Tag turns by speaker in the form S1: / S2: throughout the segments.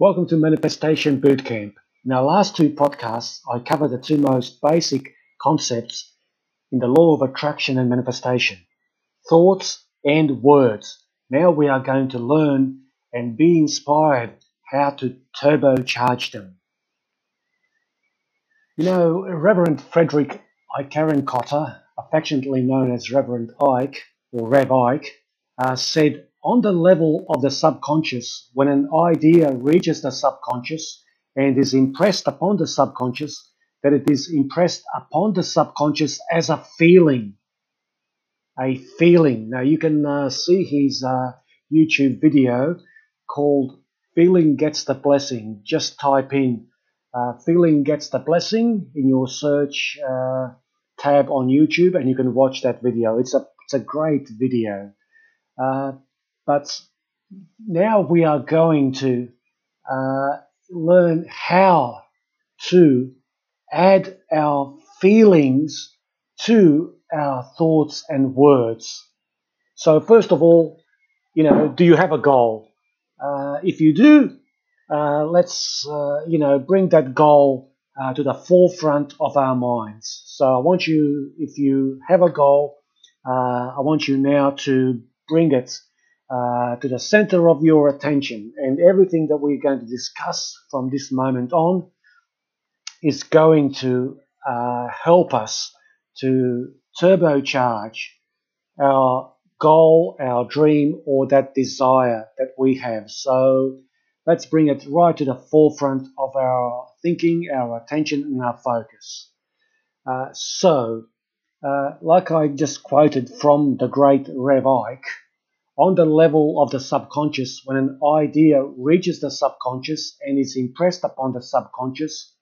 S1: Welcome to Manifestation Bootcamp. In our last two podcasts, I covered the two most basic concepts in the law of attraction and manifestation thoughts and words. Now we are going to learn and be inspired how to turbocharge them. You know, Reverend Frederick Eikerenkoetter, affectionately known as Reverend Ike or Rev Ike, uh, said on the level of the subconscious, when an idea reaches the subconscious and is impressed upon the subconscious, that it is impressed upon the subconscious as a feeling. A feeling. Now you can uh, see his uh, YouTube video called Feeling Gets the Blessing. Just type in uh, Feeling Gets the Blessing in your search uh, tab on YouTube and you can watch that video. It's a, it's a great video. But now we are going to uh, learn how to add our feelings to our thoughts and words. So, first of all, you know, do you have a goal? Uh, if you do, uh, let's, uh, you know, bring that goal uh, to the forefront of our minds. So, I want you, if you have a goal, uh, I want you now to bring it uh, to the center of your attention. And everything that we're going to discuss from this moment on is going to uh, help us to turbocharge our goal, our dream, or that desire that we have. So let's bring it right to the forefront of our thinking, our attention, and our focus. Uh, so, uh, like I just quoted from the great Rev Ike, on the level of the subconscious, when an idea reaches the subconscious and is impressed upon the subconscious,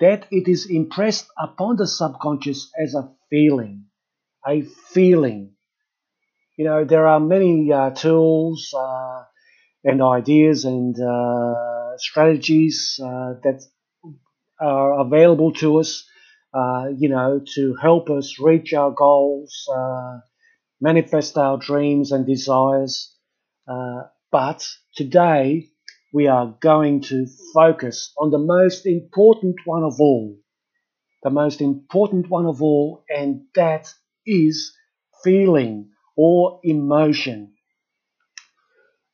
S1: that it is impressed upon the subconscious as a feeling, a feeling. You know, there are many uh, tools uh, and ideas and uh, strategies uh, that are available to us, uh, you know, to help us reach our goals uh, manifest our dreams and desires. Uh, but today we are going to focus on the most important one of all. The most important one of all, and that is feeling or emotion.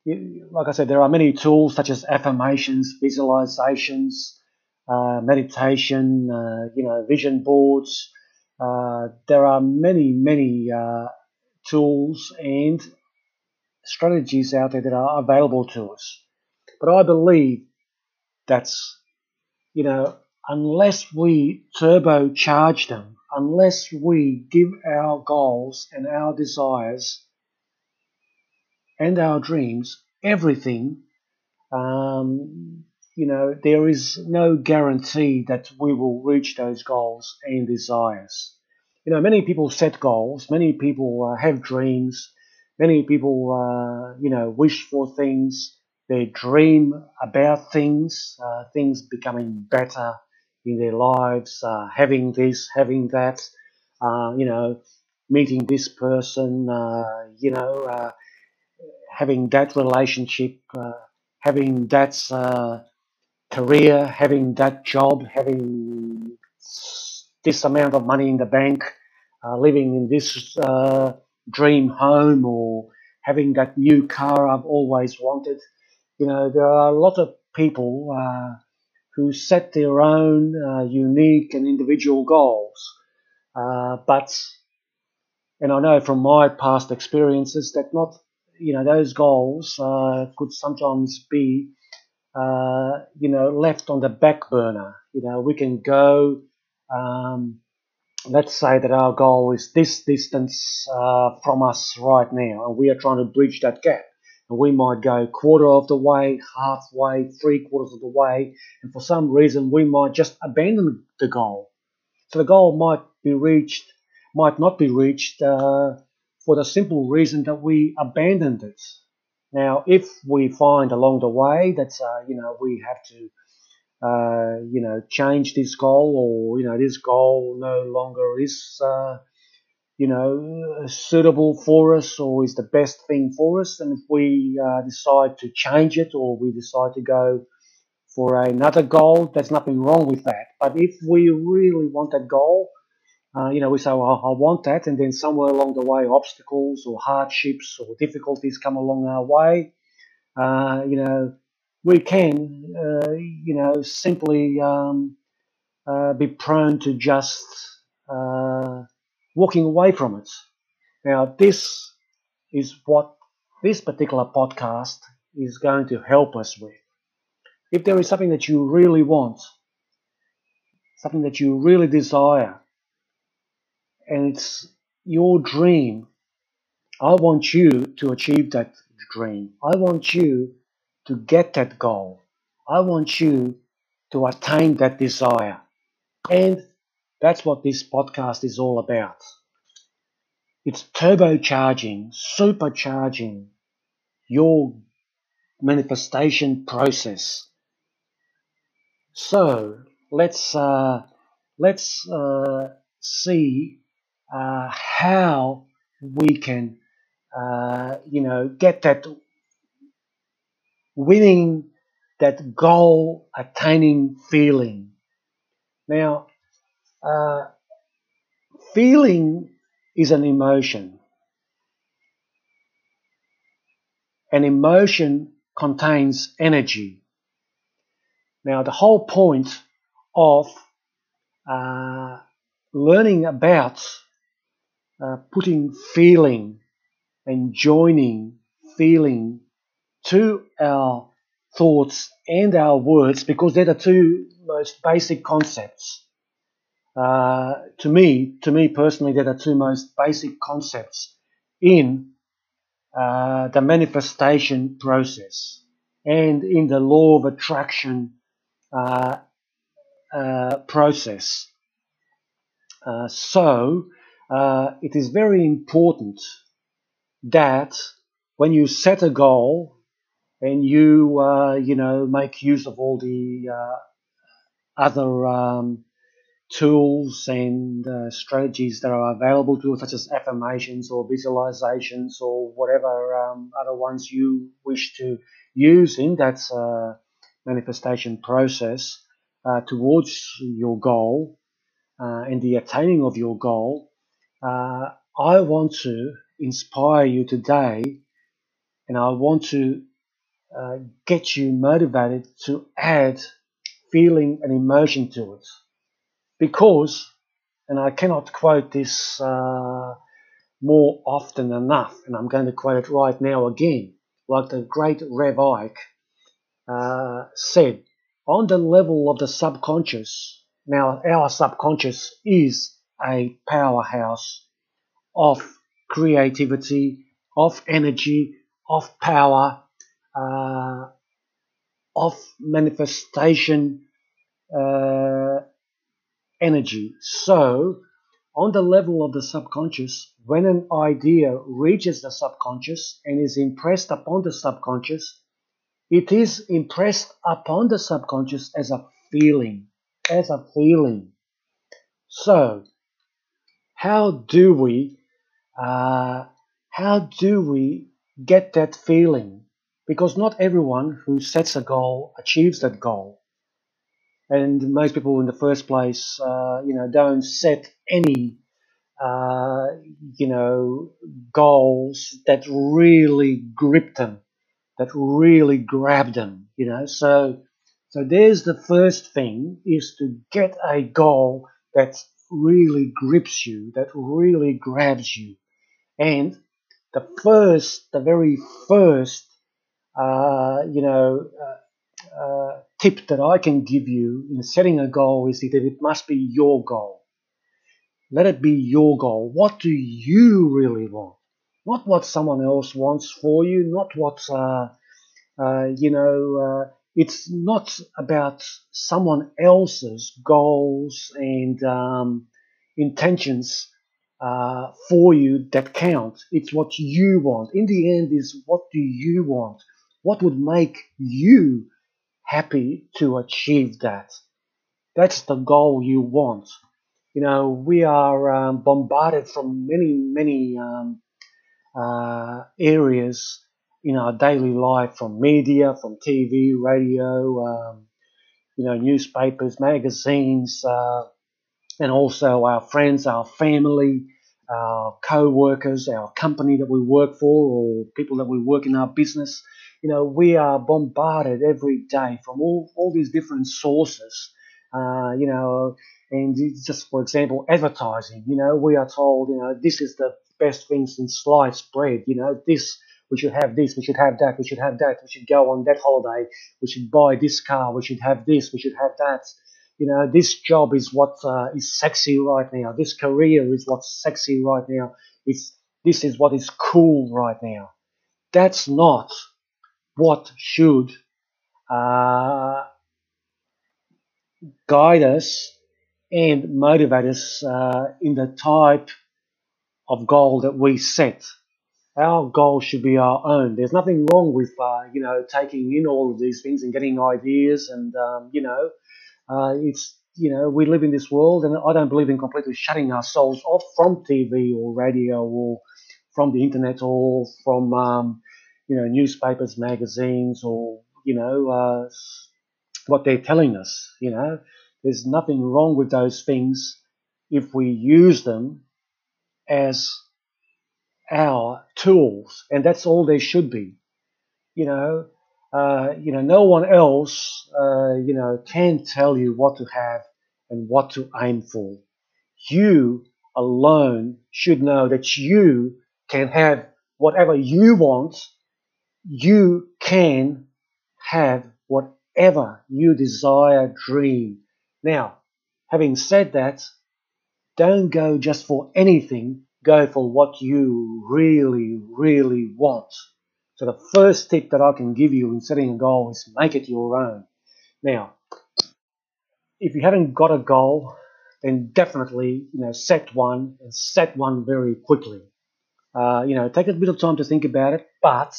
S1: Like I said, there are many tools such as affirmations, visualizations, uh, meditation, uh, you know, vision boards. Uh, there are many, many uh, tools and strategies out there that are available to us. But I believe that's, you know, unless we turbocharge them, unless we give our goals and our desires and our dreams everything, um, you know, there is no guarantee that we will reach those goals and desires you know, many people set goals, many people uh, have dreams, many people, uh, you know, wish for things, they dream about things, uh, things becoming better in their lives, uh, having this, having that, uh, you know, meeting this person, uh, you know, having that relationship, having that career, having that job, having this amount of money in the bank, uh, living in this uh, dream home or having that new car I've always wanted. You know, there are a lot of people uh, who set their own uh, unique and individual goals. Uh, but, and I know from my past experiences that not, you know, those goals uh, could sometimes be, you know, left on the back burner. You know, we can go um, let's say that our goal is this distance uh, from us right now, and we are trying to bridge that gap. And we might go quarter of the way, halfway, three quarters of the way, and for some reason we might just abandon the goal. So the goal might be reached, might not be reached uh, for the simple reason that we abandoned it. Now, if we find along the way that uh, you know we have to uh, you know, change this goal or, you know, this goal no longer is, uh, you know, suitable for us or is the best thing for us. And if we uh, decide to change it or we decide to go for another goal. There's nothing wrong with that. But if we really want that goal, uh, you know, we say, well, I want that, and then somewhere along the way, obstacles or hardships or difficulties come along our way. Uh, you know, we can, uh, you know, simply um, uh, be prone to just uh, walking away from it. Now, this is what this particular podcast is going to help us with. If there is something that you really want, something that you really desire, and it's your dream, I want you to achieve that dream. I want you to get that goal. I want you to attain that desire. And that's what this podcast is all about. It's turbocharging, supercharging your manifestation process. So let's uh, let's uh, see uh, how we can uh, you know get that winning that goal attaining feeling. Now, uh, feeling is an emotion. An emotion contains energy. Now, the whole point of uh, learning about uh, putting feeling and joining feeling to our thoughts and our words, because they're the two most basic concepts. Uh, to me, to me personally, they're the two most basic concepts in uh, the manifestation process and in the law of attraction uh, uh process. Uh, so, uh, it is very important that when you set a goal and you, you know, make use of all the other um, tools and uh, strategies that are available to us, such as affirmations or visualizations or whatever um, other ones you wish to use in that uh, manifestation process uh, towards your goal uh, and the attaining of your goal. Uh, I want to inspire you today and I want to uh, get you motivated to add feeling and emotion to it. Because, and I cannot quote this uh, more often enough, and I'm going to quote it right now again, like the great Rev Ike uh, said, on the level of the subconscious, now our subconscious is a powerhouse of creativity, of energy, of power, uh, of manifestation, uh, energy. So, on the level of the subconscious, when an idea reaches the subconscious and is impressed upon the subconscious, it is impressed upon the subconscious as a feeling, as a feeling. So, how do we, uh, how do we get that feeling? Because not everyone who sets a goal achieves that goal and most people in the first place, uh, you know, don't set any, uh, you know, goals that really grip them, that really grab them, you know. So, so there's the first thing is to get a goal that really grips you, that really grabs you, and the first, the very first, uh, you know. Uh, uh, tip that I can give you in setting a goal is that it must be your goal. Let it be your goal. What do you really want? Not what someone else wants for you, not what, uh, you know, it's not about someone else's goals and um, intentions uh, for you that count. It's what you want. In the end, is what do you want? What would make you happy to achieve that. That's the goal you want. You know, we are um, bombarded from many, many um, uh, areas in our daily life from media, from TV, radio, um, you know, newspapers, magazines, uh, and also our friends, our family, our co-workers, our company that we work for, or people that we work in our business. You know, we are bombarded every day from all, all these different sources. Uh, you know, and just for example, advertising. You know, we are told, you know, this is the best thing since sliced bread. You know, this we should have this, we should have that, we should have that, we should go on that holiday, we should buy this car, we should have this, we should have that. You know, this job is what uh, is sexy right now. This career is what's sexy right now. It's this is what is cool right now. That's not what should uh, guide us and motivate us uh, in the type of goal that we set our goal should be our own. There's nothing wrong with uh, you know taking in all of these things and getting ideas, and um, you know, uh, it's you know we live in this world, and I don't believe in completely shutting ourselves off from TV or radio or from the internet or from um, you know newspapers, magazines, or you know uh, what they're telling us. You know, there's nothing wrong with those things if we use them as our tools, and that's all they should be. You know, uh, you know, no one else, uh, you know, can tell you what to have and what to aim for. You alone should know that you can have whatever you want. You can have whatever you desire, dream. Now, having said that, don't go just for anything go for what you really, really want. So the first tip that I can give you in setting a goal is make it your own. Now, if you haven't got a goal, then definitely you know set one and set one very quickly. Uh, you know, take a bit of time to think about it, but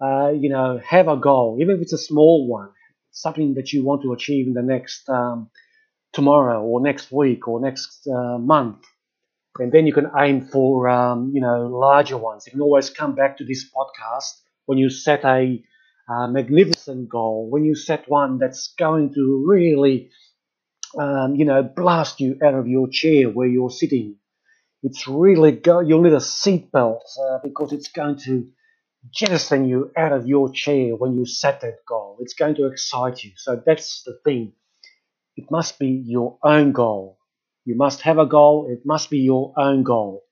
S1: uh, you know, have a goal, even if it's a small one, something that you want to achieve in the next um, tomorrow or next week or next uh, month and then you can aim for um, you know larger ones. You can always come back to this podcast when you set a uh, magnificent goal, when you set one that's going to really um, you know blast you out of your chair where you're sitting. It's really go. You'll need a seatbelt uh, because it's going to jettison you out of your chair when you set that goal. It's going to excite you. So that's the thing. It must be your own goal you must have a goal. It must be your own goal.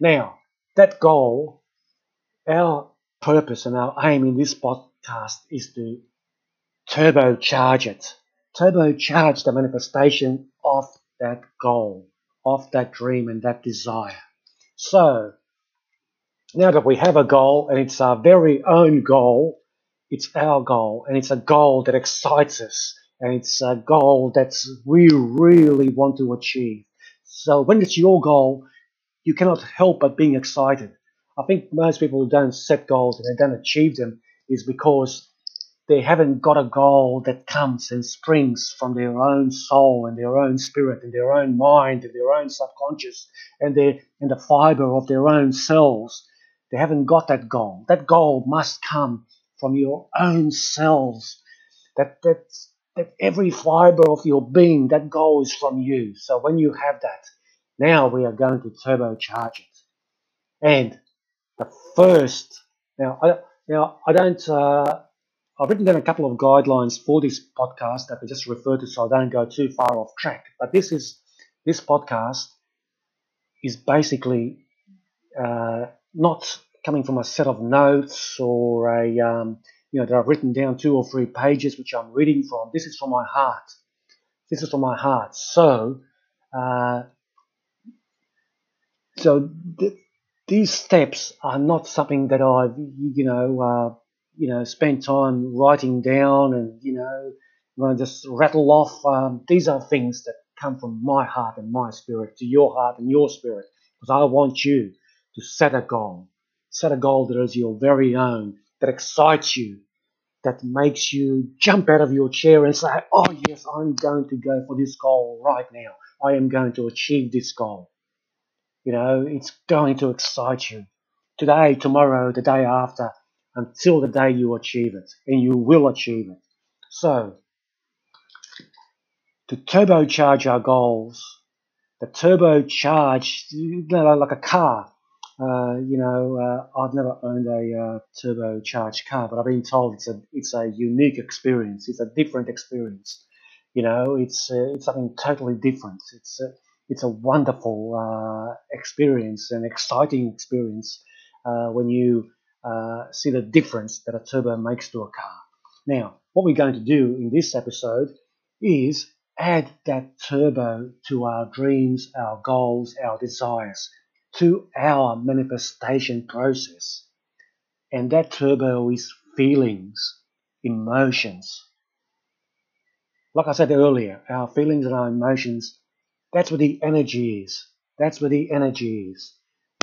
S1: Now, that goal, our purpose and our aim in this podcast is to turbocharge it, turbocharge the manifestation of that goal, of that dream and that desire. So, now that we have a goal and it's our very own goal, it's our goal and it's a goal that excites us and it's a goal that we really want to achieve. So when it's your goal, you cannot help but being excited. I think most people who don't set goals and they don't achieve them is because they haven't got a goal that comes and springs from their own soul and their own spirit and their own mind and their own subconscious and their and the fiber of their own cells. They haven't got that goal. That goal must come from your own cells. That that's that every fiber of your being, that goal is from you. So when you have that, now we are going to turbocharge it. And the first, now I, now I don't, uh, I've written down a couple of guidelines for this podcast that I just refer to so I don't go too far off track. But this is, this podcast is basically uh, not coming from a set of notes or a, um, you know, that I've written down two or three pages which I'm reading from. This is from my heart. This is from my heart. So, uh, so th- these steps are not something that I've, you know, uh, you know, spent time writing down and, you know, I'm going to just rattle off. Um, these are things that come from my heart and my spirit to your heart and your spirit because I want you to set a goal. Set a goal that is your very own, that excites you, that makes you jump out of your chair and say, Oh, yes, I'm going to go for this goal right now. I am going to achieve this goal. You know, it's going to excite you today, tomorrow, the day after, until the day you achieve it, and you will achieve it. So, to turbocharge our goals. The turbocharge, you know, like a car. Uh, you know, uh, I've never owned a uh, turbocharged car, but I've been told it's a it's a unique experience. It's a different experience. You know, it's uh, it's something totally different. It's a, it's a wonderful uh, experience, an exciting experience uh, when you see the difference that a turbo makes to a car. Now, what we're going to do in this episode is add that turbo to our dreams, our goals, our desires, to our manifestation process. And that turbo is feelings, emotions. Like I said earlier, our feelings and our emotions, that's where the energy is. That's where the energy is.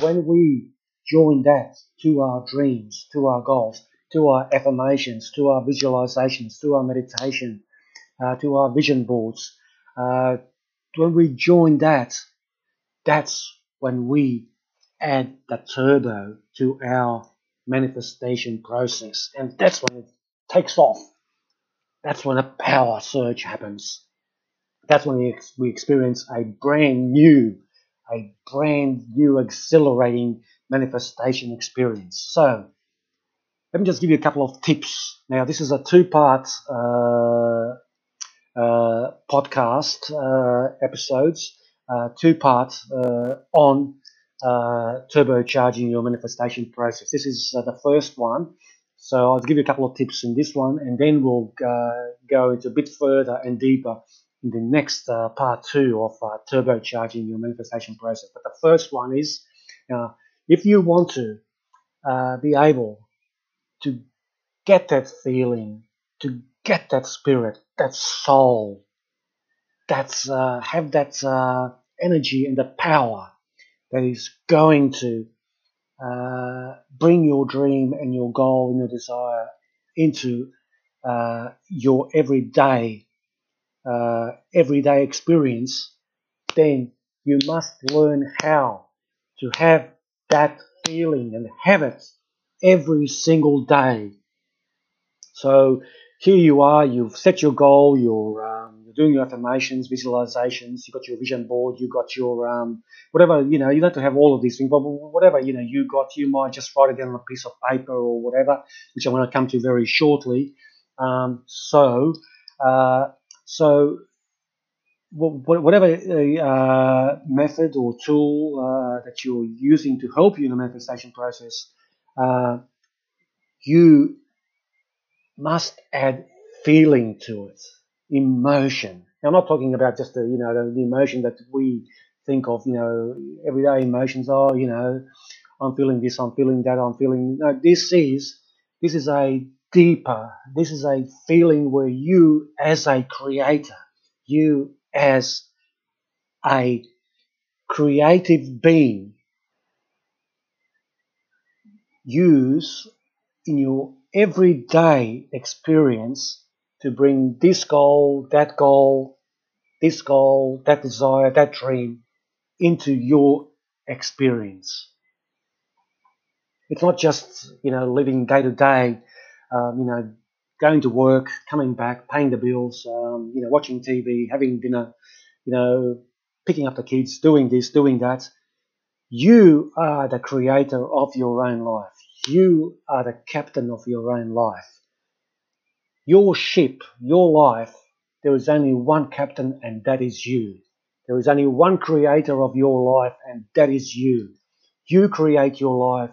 S1: When we join that to our dreams, to our goals, to our affirmations, to our visualizations, to our meditation, uh, to our vision boards. Uh, when we join that, that's when we add the turbo to our manifestation process. And that's when it takes off. That's when a power surge happens. That's when we, we experience a brand new, a brand new exhilarating manifestation experience. So, let me just give you a couple of tips. Now, this is a two part uh, uh, podcast uh, episodes, Uh, two parts uh, on uh, turbocharging your manifestation process. This is uh, the first one. So I'll give you a couple of tips in this one, and then we'll uh, go into a bit further and deeper in the next part two of turbocharging your manifestation process. But the first one is if you want to be able to get that feeling, to get that spirit, that soul, that's uh, have that uh, energy and the power that is going to uh, bring your dream and your goal and your desire into uh, your everyday uh, everyday experience, then you must learn how to have that feeling and have it every single day. So here you are, you've set your goal, you're, um, doing your affirmations, visualizations, you've got your vision board, you've got your um, whatever, you know, you don't have to have all of these things, but whatever, you know, you got, you might just write it down on a piece of paper or whatever, which I'm going to come to very shortly. Um, so, uh, so whatever uh, method or tool uh, that you're using to help you in the manifestation process, uh, you must add feeling to it, emotion. Now, I'm not talking about just the you know the, the emotion that we think of, you know, everyday emotions. Oh, you know, I'm feeling this, I'm feeling that, I'm feeling. No, this is this is a deeper. This is a feeling where you, as a creator, you as a creative being, use in your everyday experience to bring this goal, that goal, this goal, that desire, that dream into your experience. It's not just, you know, living day to day, um, you know, going to work, coming back, paying the bills, um, you know, watching TV, having dinner, you know, picking up the kids, doing this, doing that. You are the creator of your own life. You are the captain of your own life. Your ship, your life, there is only one captain, and that is you. There is only one creator of your life, and that is you. You create your life.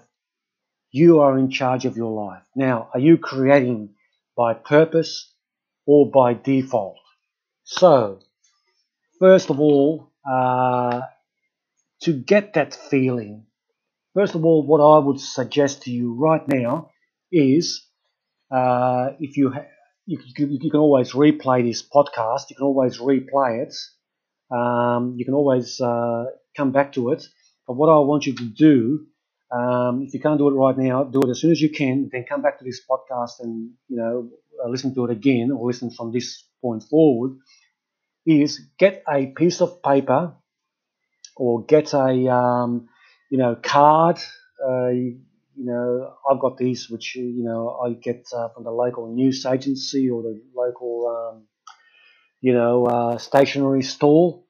S1: You are in charge of your life. Now, are you creating by purpose or by default? So, first of all, uh, to get that feeling, First of all, what I would suggest to you right now is uh, if you, ha- you, you, can always replay this podcast, you can always replay it, um, you can always uh, come back to it. But what I want you to do, um, if you can't do it right now, do it as soon as you can. Then come back to this podcast and you know uh, listen to it again or listen from this point forward. Is get a piece of paper or get a um, you know, card. Uh, you know, I've got these which you know I get uh, from the local news agency or the local um, you know, uh, stationery store,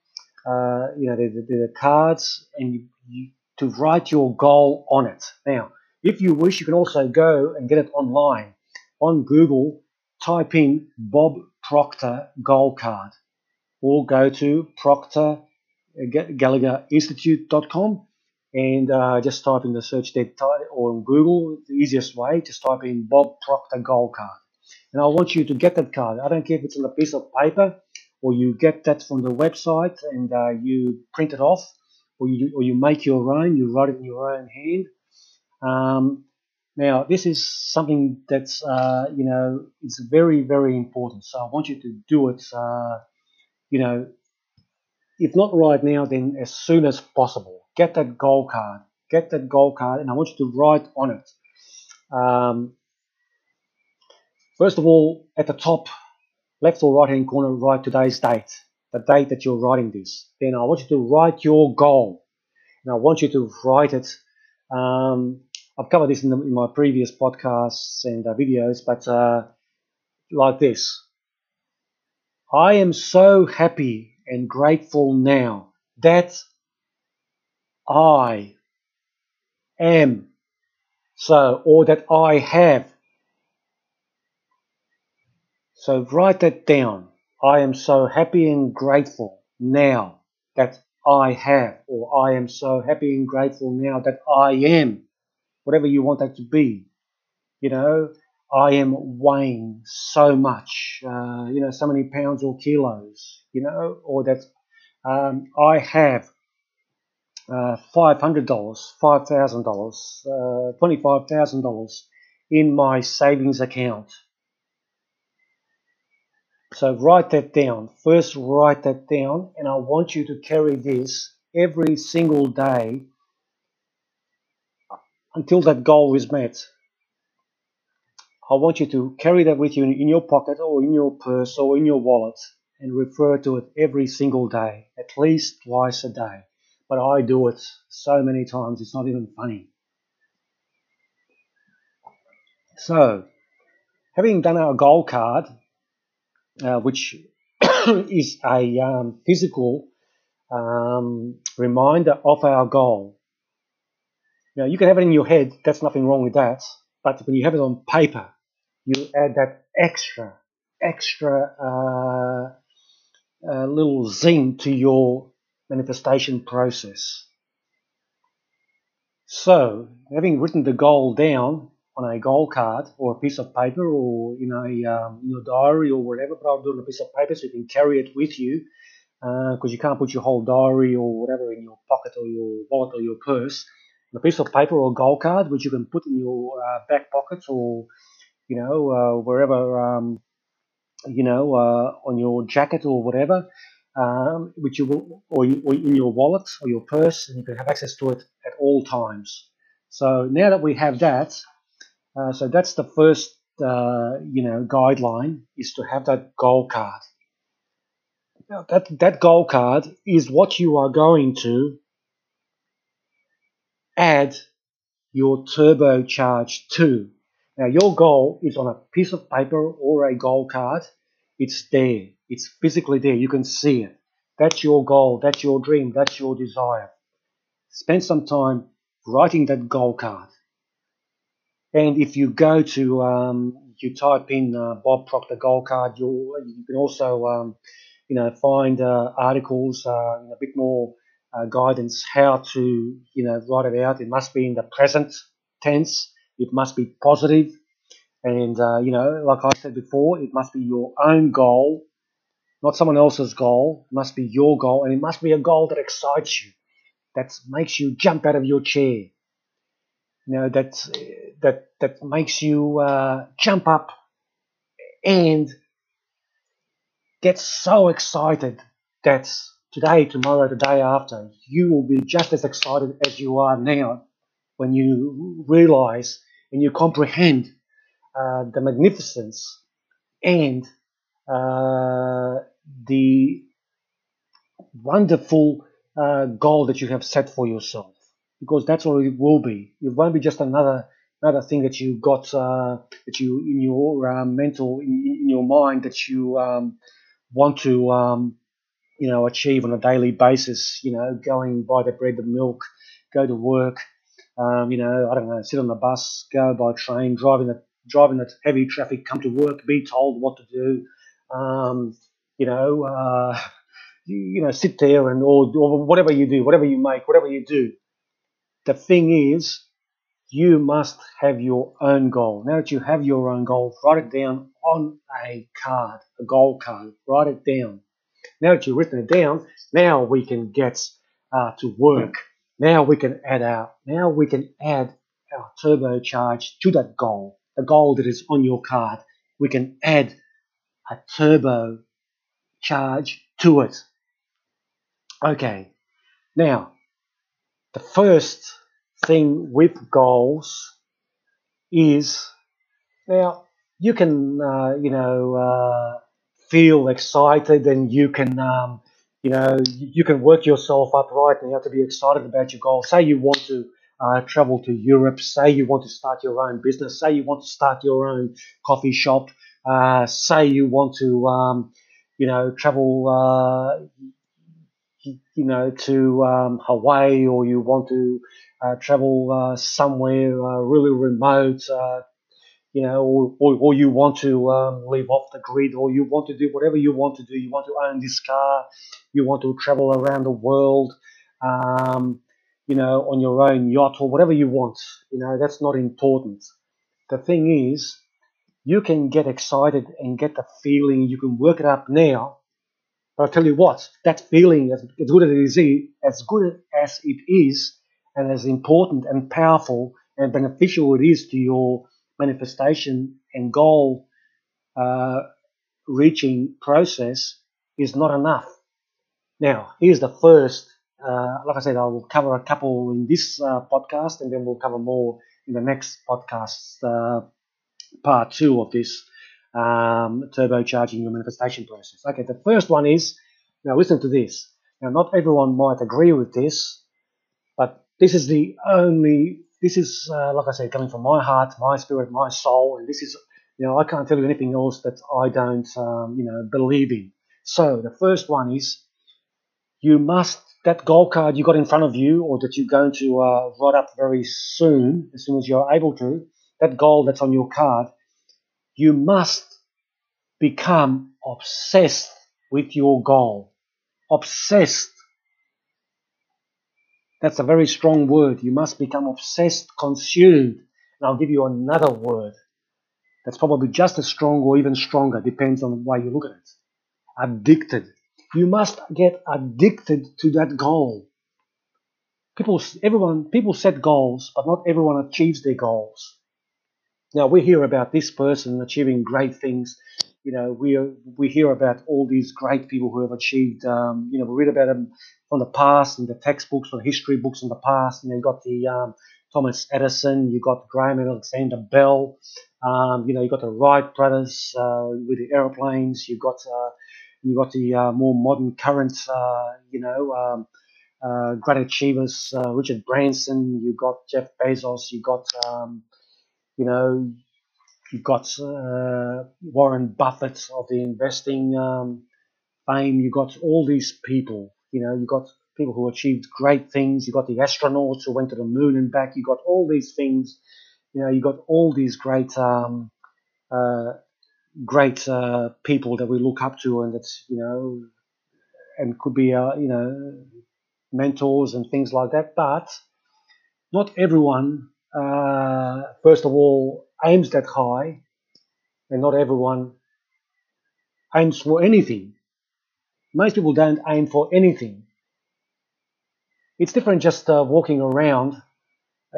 S1: uh, you know, the, the, the cards, and you, you, to write your goal on it. Now, if you wish, you can also go and get it online on Google. Type in Bob Proctor goal card, or go to Proctor Gallagher Institute.com and uh, just type in the search there or on Google, the easiest way, just type in Bob Proctor Goal Card. And I want you to get that card. I don't care if it's on a piece of paper or you get that from the website and uh, you print it off or you, or you make your own, you write it in your own hand. Um, now, this is something that's, uh, you know, it's very, very important. So I want you to do it, uh, you know, if not right now, then as soon as possible. Get that goal card. Get that goal card, and I want you to write on it. Um, first of all, at the top, left or right hand corner, write today's date, the date that you're writing this. Then I want you to write your goal, and I want you to write it. Um, I've covered this in, the, in, my previous podcasts and uh, videos, but uh, like this. I am so happy and grateful now that I am so, or that I have. So write that down. I am so happy and grateful now that I have, or I am so happy and grateful now that I am, whatever you want that to be. You know, I am weighing so much, uh, you know, so many pounds or kilos, you know, or that um, I have uh, $500, $5,000, uh, $25,000 in my savings account. So write that down. First, write that down, and I want you to carry this every single day until that goal is met. I want you to carry that with you in your pocket or in your purse or in your wallet and refer to it every single day, at least twice a day. But I do it so many times, it's not even funny. So, having done our goal card, uh, which is a um, physical um, reminder of our goal. Now, you can have it in your head, that's nothing wrong with that. But when you have it on paper, you add that extra, extra uh, uh, little zing to your manifestation process. So, having written the goal down on a goal card or a piece of paper or you know um, in your diary or whatever, but I'll do it on a piece of paper so you can carry it with you because uh, you can't put your whole diary or whatever in your pocket or your wallet or your purse. A piece of paper or a goal card, which you can put in your uh, back pocket or you know, uh, wherever, um, you know, uh, on your jacket or whatever, um, which you will, or, you, or in your wallet or your purse, and you can have access to it at all times. So now that we have that, uh, so that's the first, uh, you know, guideline is to have that goal card. Now that that goal card is what you are going to add your turbocharge to. Now, your goal is on a piece of paper or a goal card. It's there. It's physically there. You can see it. That's your goal. That's your dream. That's your desire. Spend some time writing that goal card. And if you go to, um, you type in uh, Bob Proctor goal card, you you can also, um, you know, find uh, articles, uh, a bit more uh, guidance how to, you know, write it out. It must be in the present tense it must be positive. positive, and uh, you know, like I said before, it must be your own goal, not someone else's goal. It must be your goal, and it must be a goal that excites you, that makes you jump out of your chair. You know, that that that makes you uh, jump up and get so excited that today, tomorrow, the day after, you will be just as excited as you are now when you realize and you comprehend uh, the magnificence and uh, the wonderful uh, goal that you have set for yourself because that's what it will be it won't be just another another thing that you got uh, that you in your uh, mental in, in, your mind that you um, want to, um, you know, achieve on a daily basis. You know, going buy the bread, the milk, go to work. Um, you know, I don't know, sit on the bus, go by train, driving the driving the heavy traffic, come to work, be told what to do. You know, uh, you, you, know, sit there and or, or whatever you do, whatever you make, whatever you do. The thing is, you must have your own goal. Now that you have your own goal, write it down on a card, a goal card. Write it down. Now that you've written it down, now we can get uh, to work. Now we can add our, now we can add our turbocharge to that goal, the goal that is on your card. We can add a turbo charge to it. Okay, now the first thing with goals is now you can uh, you know uh, feel excited and you can um, you know you can work yourself up right and you have to be excited about your goal say you want to uh, travel to Europe. Say you want to start your own business. Say you want to start your own coffee shop. Uh, say you want to um, you know travel uh, you know to um, Hawaii or you want to uh, travel uh, somewhere uh, really remote, uh, you know, or, or, or, you want to um, live off the grid, or you want to do whatever you want to do. You want to own this car, you want to travel around the world, um, you know, on your own yacht or whatever you want. You know, that's not important. The thing is, you can get excited and get the feeling. You can work it up now but I'll tell you what, that feeling, as, as good as it is, as good as it is, and as important and powerful and beneficial it is to your manifestation and goal uh, reaching process, is not enough. Now, here's the first. Uh, like I said, I will cover a couple in this uh, podcast, and then we'll cover more in the next podcast, uh, part two of this um, turbocharging your manifestation process. Okay, the first one is now listen to this. Now, not everyone might agree with this, but this is the only. This is uh, like I said, coming from my heart, my spirit, my soul, and this is you know I can't tell you anything else that I don't um, you know believe in. So the first one is you must that goal card you got in front of you, or that you're going to uh, write up very soon, as soon as you're able to. That goal that's on your card you must become obsessed with your goal. Obsessed. That's a very strong word. You must become obsessed, consumed. And I'll give you another word that's probably just as strong or even stronger, depends on why you look at it. Addicted. You must get addicted to that goal. People, everyone, people set goals, but not everyone achieves their goals. Now we hear about this person achieving great things. You know, we we hear about all these great people who have achieved. Um, you know, we read about them from the past and the textbooks, from the history books from the past. And you got the um, Thomas Edison, you got Graham and Alexander Bell. Um, you know, you got the Wright brothers uh, with the airplanes. You got uh, you got the uh, more modern current. Uh, you know. Um, uh, great achievers, uh, Richard Branson, you got Jeff Bezos, you got um, you know, you've got uh, Warren Buffett of the investing um, fame. You've got all these people. You know, you've got people who achieved great things. You've got the astronauts who went to the moon and back. You've got all these things. You know, you've got all these great, um, uh, great uh, people that we look up to, and that's you know, and could be uh, you know, mentors and things like that. But not everyone uh, first of all, aims that high, and not everyone aims for anything. Most people don't aim for anything. It's different just uh, walking around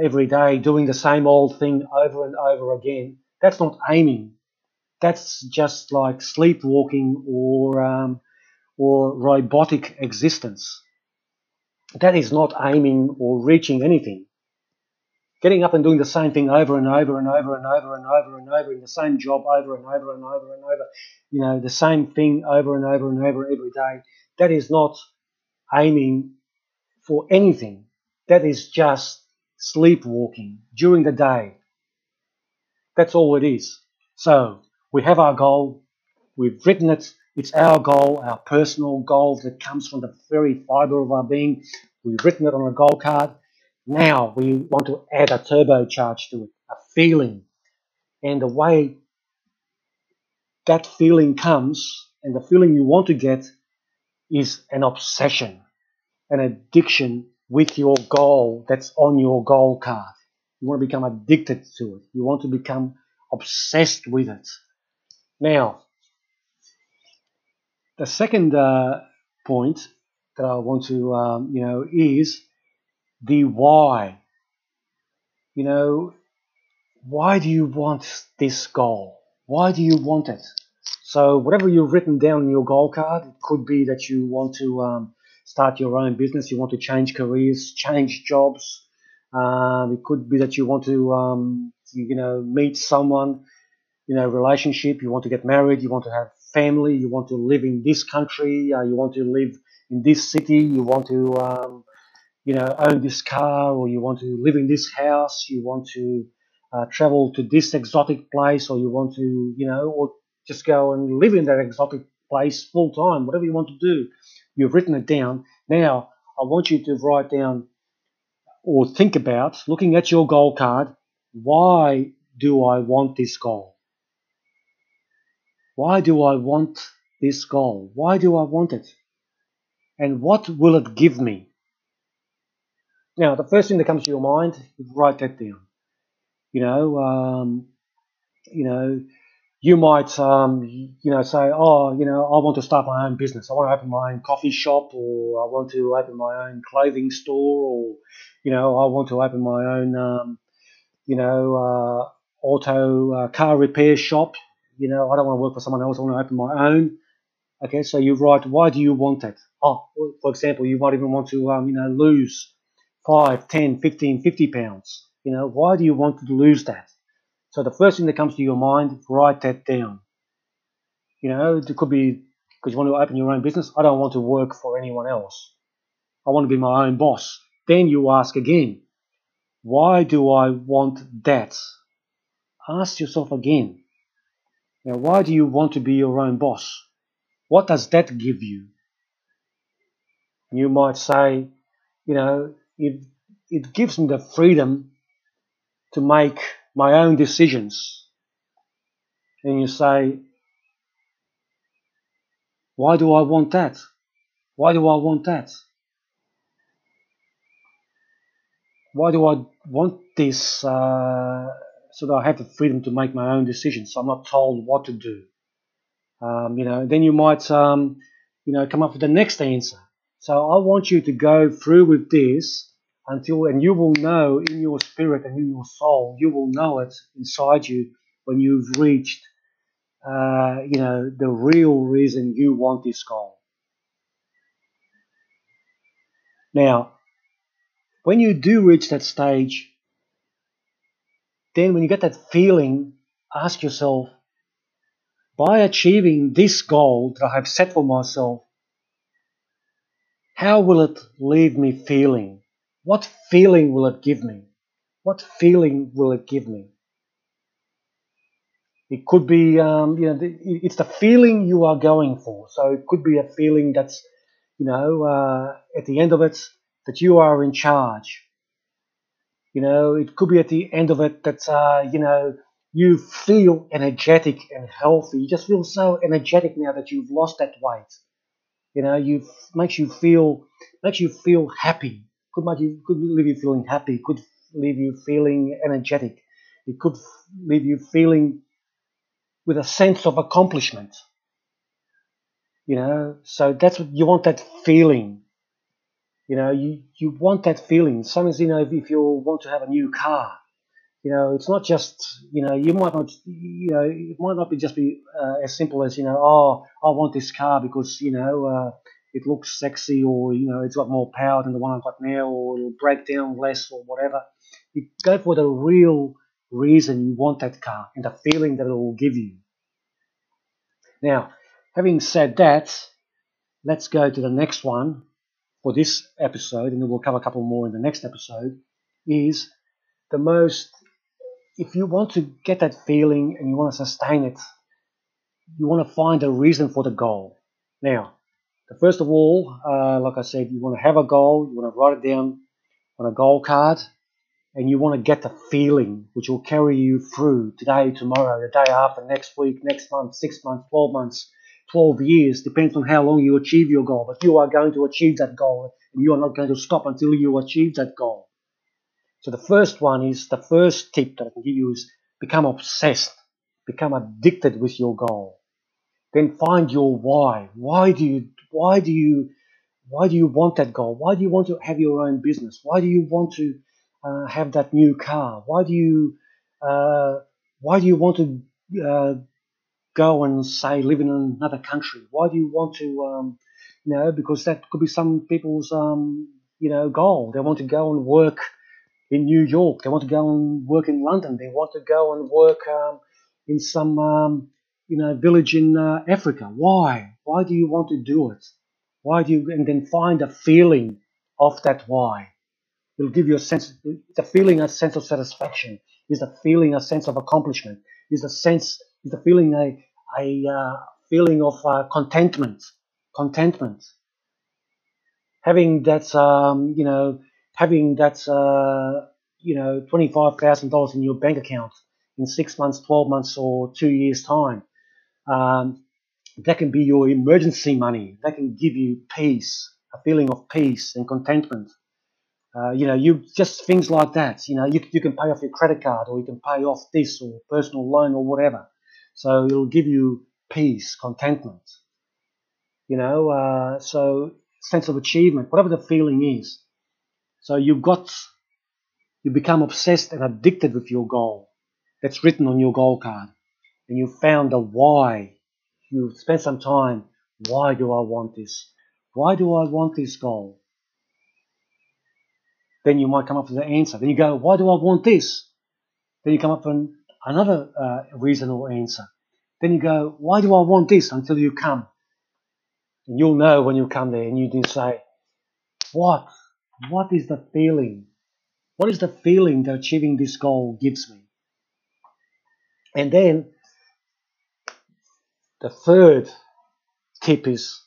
S1: every day doing the same old thing over and over again. That's not aiming. That's just like sleepwalking or um, or robotic existence. That is not aiming or reaching anything getting up and doing the same thing over and over and over and over and over and over in the same job over and over and over and over, you know, the same thing over and over and over every day, that is not aiming for anything. That is just sleepwalking during the day. That's all it is. So we have our goal, we've written it, It's our goal, our personal goal that comes from the very fiber of our being. We've written it on a goal card. Now we want to add a turbocharge to it, a feeling. And the way that feeling comes and the feeling you want to get is an obsession, an addiction with your goal that's on your goal card. You want to become addicted to it. You want to become obsessed with it. Now, the second uh, point that I want to, um, you know, is the why. You know, why do you want this goal? Why do you want it? So, whatever you've written down in your goal card, it could be that you want to um, start your own business, you want to change careers, change jobs. Um, it could be that you want to, um, you, you know, meet someone, you know, relationship. You want to get married. You want to have family. You want to live in this country. Uh, you want to live in this city. You want to, um, you know, own this car, or you want to live in this house. You want to uh, travel to this exotic place, or you want to, you know, or just go and live in that exotic place full time. Whatever you want to do, you've written it down. Now, I want you to write down or think about looking at your goal card. Why do I want this goal? Why do I want this goal? Why do I want it? And what will it give me? Now, the first thing that comes to your mind, write that down. You know, um, you know, you might, um, you know, say, oh, you know, I want to start my own business. I want to open my own coffee shop, or I want to open my own clothing store, or, you know, I want to open my own, um, you know, uh, auto uh, car repair shop. You know, I don't want to work for someone else. I want to open my own. Okay, so you write, why do you want that? Oh, for example, you might even want to, um, you know, lose 5, 10, 15, 50 pounds. You know, why do you want to lose that? So the first thing that comes to your mind, write that down. You know, it could be because you want to open your own business. I don't want to work for anyone else. I want to be my own boss. Then you ask again, why do I want that? Ask yourself again. Now, why do you want to be your own boss? What does that give you? You might say, you know, it, it gives me the freedom to make my own decisions. And you say, why do I want that? Why do I want that? Why do I want this uh, so that I have the freedom to make my own decisions? So I'm not told what to do. Um, you know, then you might, um, you know, come up with the next answer. So I want you to go through with this until, and you will know in your spirit and in your soul, you will know it inside you when you've reached, uh, you know, the real reason you want this goal. Now, when you do reach that stage, then when you get that feeling, ask yourself, by achieving this goal that I have set for myself, how will it leave me feeling? What feeling will it give me? What feeling will it give me? It could be, um, you know, it's the feeling you are going for. So it could be a feeling that's, you know, uh, at the end of it, that you are in charge. You know, it could be at the end of it that, uh, you know, you feel energetic and healthy. You just feel so energetic now that you've lost that weight. You know, you makes you feel makes you feel happy. Could make you could leave you feeling happy. Could leave you feeling energetic. It could leave you feeling with a sense of accomplishment. You know, so that's what you want that feeling. You know, you, you want that feeling. Sometimes, you know, if, if you want to have a new car, you know, it's not just, you know, you might not, you know, it might not be just be uh, as simple as, you know, oh, I want this car because, you know, uh, it looks sexy or, you know, it's got more power than the one I've got now or it'll break down less or whatever. You go for the real reason you want that car and the feeling that it will give you. Now, having said that, let's go to the next one for this episode, and we'll cover a couple more in the next episode, is the most if you want to get that feeling and you want to sustain it, you want to find a reason for the goal. Now, first of all, uh, like I said, you want to have a goal, you want to write it down on a goal card, and you want to get the feeling which will carry you through today, tomorrow, the day after, next week, next month, six months, 12 months, 12 years, depends on how long you achieve your goal. But you are going to achieve that goal, and you are not going to stop until you achieve that goal. So the first one is the first tip that I can give you is become obsessed, become addicted with your goal. Then find your why. Why do you why do you why do you want that goal? Why do you want to have your own business? Why do you want to uh, have that new car? Why do you uh, why do you want to uh, go and say live in another country? Why do you want to um, you know because that could be some people's um, you know goal. They want to go and work in New York. They want to go and work in London. They want to go and work um, in some um, you know village in uh, Africa. Why? Why do you want to do it? Why do you and then find a feeling of that why? It'll give you a sense, the feeling, a sense of satisfaction. Is the feeling a sense of accomplishment? Is the sense, is the feeling a a uh, feeling of uh, contentment? Contentment. Having that, um, you know, having that, uh, you know, twenty-five thousand dollars in your bank account in six months, twelve months, or two years' time. Um, that can be your emergency money. That can give you peace, a feeling of peace and contentment. Uh, you know, you just things like that. You know, you, you can pay off your credit card or you can pay off this or personal loan or whatever. So it'll give you peace, contentment. You know, uh, so sense of achievement, whatever the feeling is. So you've got, you become obsessed and addicted with your goal. That's written on your goal card. And you found the why you spend some time. Why do I want this? Why do I want this goal? Then you might come up with the answer. Then you go, why do I want this? Then you come up with another uh, reasonable answer. Then you go, why do I want this? Until you come. And you'll know when you come there and you do say, what? What is the feeling? What is the feeling that achieving this goal gives me? And then the third tip is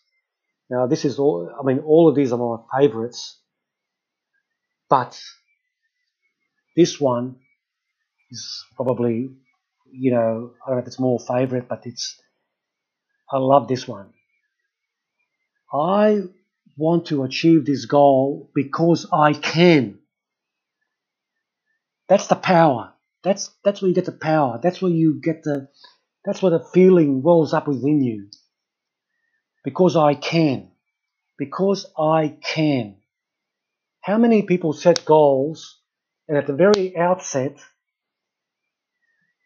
S1: now this is all I mean all of these are my favorites, but this one is probably you know I don't know if it's more favorite, but it's I love this one. I want to achieve this goal because I can. That's the power. That's that's where you get the power. That's where you get the that's where the feeling wells up within you. Because I can. Because I can. How many people set goals and at the very outset,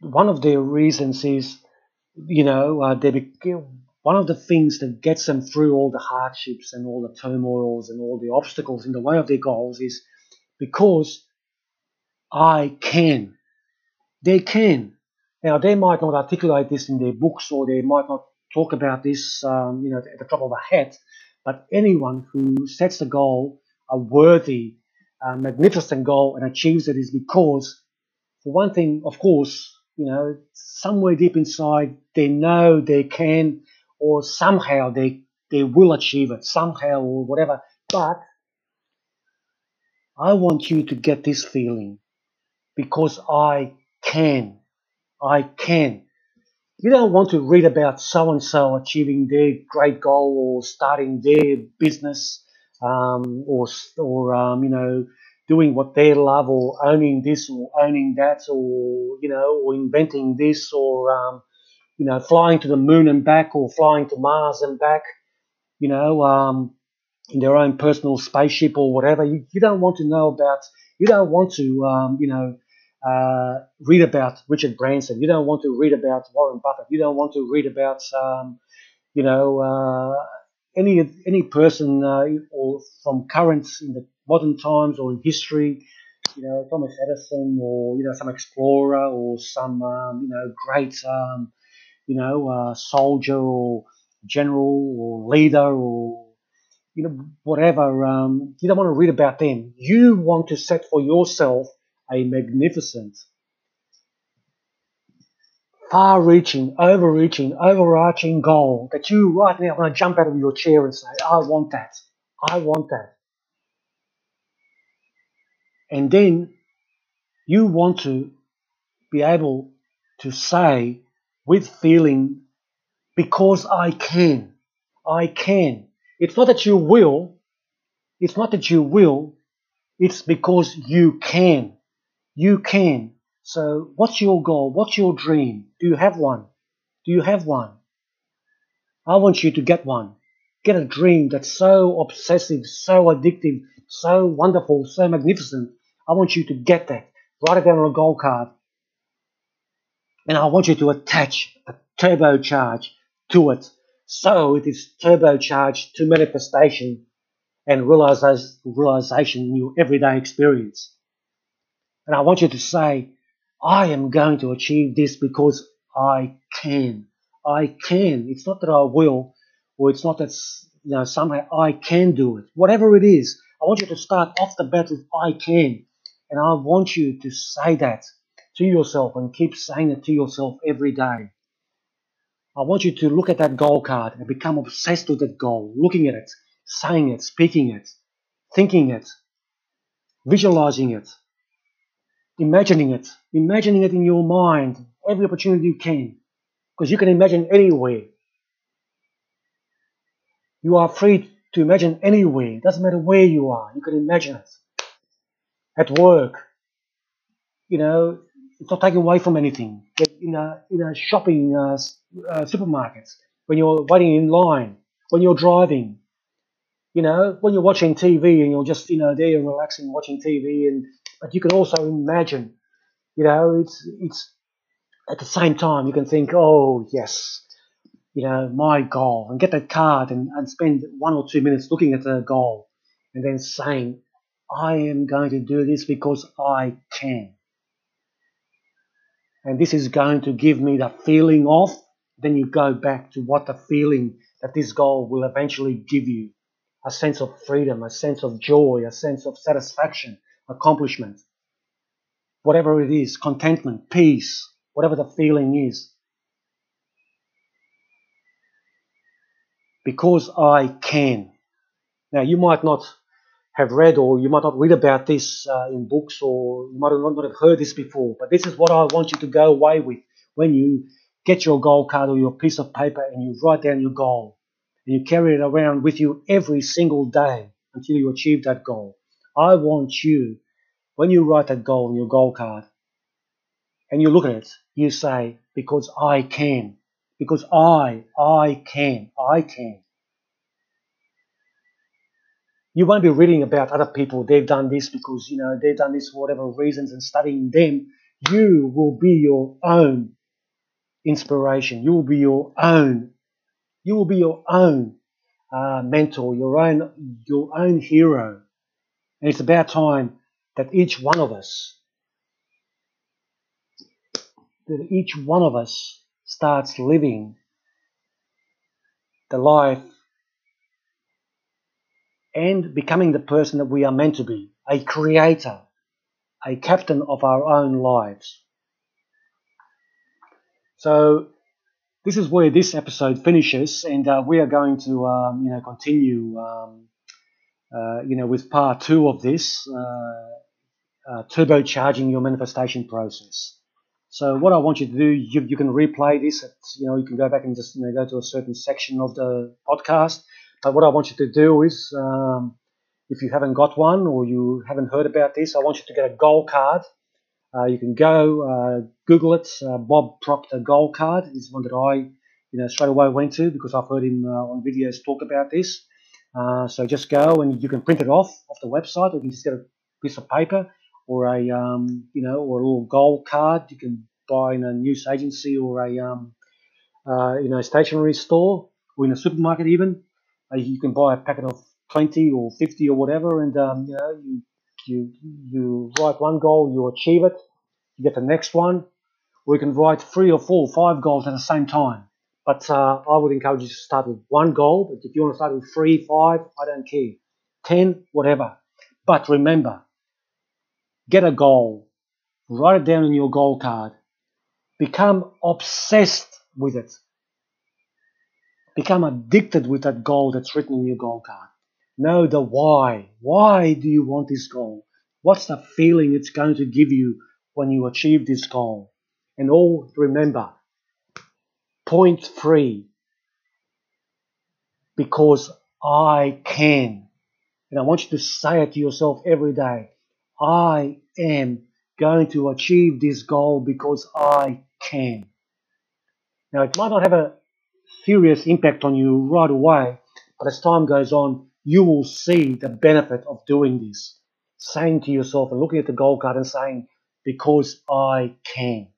S1: one of their reasons is, you know, uh, they one of the things that gets them through all the hardships and all the turmoils and all the obstacles in the way of their goals is because I can. They can. Now, they might not articulate this in their books or they might not talk about this, um, you know, at the top of a hat, but anyone who sets a goal, a worthy, uh, magnificent goal, and achieves it is because, for one thing, of course, you know, somewhere deep inside, they know they can, or somehow they they will achieve it, somehow or whatever. But I want you to get this feeling because I can. I can. You don't want to read about so and so achieving their great goal or starting their business um, or, or um, you know, doing what they love or owning this or owning that or, you know, or inventing this or, um, you know, flying to the moon and back or flying to Mars and back, you know, um, in their own personal spaceship or whatever. You, you don't want to know about, you don't want to, um, you know, uh, read about Richard Branson. You don't want to read about Warren Buffett. You don't want to read about, um, you know, uh, any any person uh, or from current in the modern times or in history. You know, Thomas Edison or you know some explorer or some um, you know great um, you know soldier or general or leader or you know whatever. Um, you don't want to read about them. You want to set for yourself a magnificent far reaching, overreaching, overarching goal that you right now want to jump out of your chair and say, I want that. I want that. And then you want to be able to say with feeling, because I can. I can. It's not that you will. It's not that you will. It's because you can. You can. So, what's your goal? What's your dream? Do you have one? Do you have one? I want you to get one. Get a dream that's so obsessive, so addictive, so wonderful, so magnificent. I want you to get that. Write it down on a goal card. And I want you to attach a turbocharge to it. So it is turbocharged to manifestation and realization in your everyday experience. And I want you to say, I am going to achieve this because I can. I can. It's not that I will, or it's not that you know somehow I can do it. Whatever it is, I want you to start off the bat with I can, and I want you to say that to yourself and keep saying it to yourself every day. I want you to look at that goal card and become obsessed with that goal, looking at it, saying it, speaking it, thinking it, visualizing it, imagining it, imagining it in your mind every opportunity you can, because you can imagine anywhere. You are free to imagine anywhere. It doesn't matter where you are. You can imagine it. At work, you know, not taken away from anything. In a in a shopping uh, uh, supermarkets, when you're waiting in line, when you're driving, you know, when you're watching TV and you're just you know there and relaxing watching TV, and but you can also imagine, you know, it's it's at the same time you can think, oh yes, you know, my goal, and get that card and, and spend one or two minutes looking at the goal, and then saying, I am going to do this because I can. And this is going to give me the feeling of, then you go back to what the feeling that this goal will eventually give you a sense of freedom, a sense of joy, a sense of satisfaction, accomplishment, whatever it is, contentment, peace, whatever the feeling is. Because I can. Now, you might not have read or you might not read about this uh, in books or you might not have heard this before, but this is what I want you to go away with when you get your goal card or your piece of paper and you write down your goal and you carry it around with you every single day until you achieve that goal. I want you, when you write that goal on your goal card and you look at it, you say, because I can, because I, I can, I can. You won't be reading about other people, they've done this because, you know, they've done this for whatever reasons and studying them. You will be your own inspiration. You will be your own. You will be your own uh, mentor, your own, your own hero. And it's about time that each one of us, that each one of us starts living the life and becoming the person that we are meant to be a creator, a captain of our own lives. So, this is where this episode finishes, and uh, we are going to, um, you know, continue, um, uh, you know, with part two of this, uh, uh, turbocharging your manifestation process. So, what I want you to do, you, you can replay this. At, you know, you can go back and just you know, go to a certain section of the podcast but what I want you to do is, um, if you haven't got one or you haven't heard about this, I want you to get a goal card. Uh, you can go uh, Google it. Uh, Bob Proctor goal card is one that I, you know, straight away went to because I've heard him uh, on videos talk about this. Uh, so just go and you can print it off off the website, or you can just get a piece of paper or a, um, you know, or a little goal card. You can buy in a news agency or a, um, uh, you know, stationery store or in a supermarket even. You can buy a packet of 20 or 50 or whatever, and um, you know you you you write one goal, you achieve it, you get the next one, or you can write three or four, five goals at the same time. But uh, I would encourage you to start with one goal. But if you want to start with three, five, I don't care, ten, whatever. But remember, get a goal, write it down on your goal card, Become obsessed with it. Become addicted with that goal that's written in your goal card. Know the why. Why do you want this goal? What's the feeling it's going to give you when you achieve this goal? And all remember, point three, because I can. And I want you to say it to yourself every day. I am going to achieve this goal because I can. Now, it might not have a serious impact on you right away, but as time goes on, you will see the benefit of doing this. Saying to yourself and looking at the goal card and saying, because I can.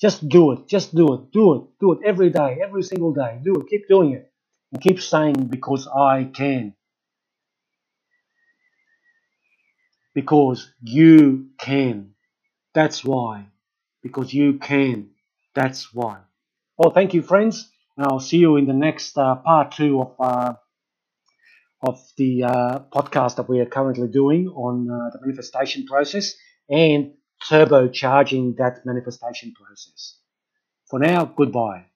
S1: Just do it. Just do it. Do it. Do it every day, every single day. Do it. Keep doing it. And keep saying, because I can. Because you can. That's why. Because you can. That's why. Well, thank you, friends. And I'll see you in the next uh, part two of uh, of the uh, podcast that we are currently doing on uh, the manifestation process and turbocharging that manifestation process. For now, goodbye.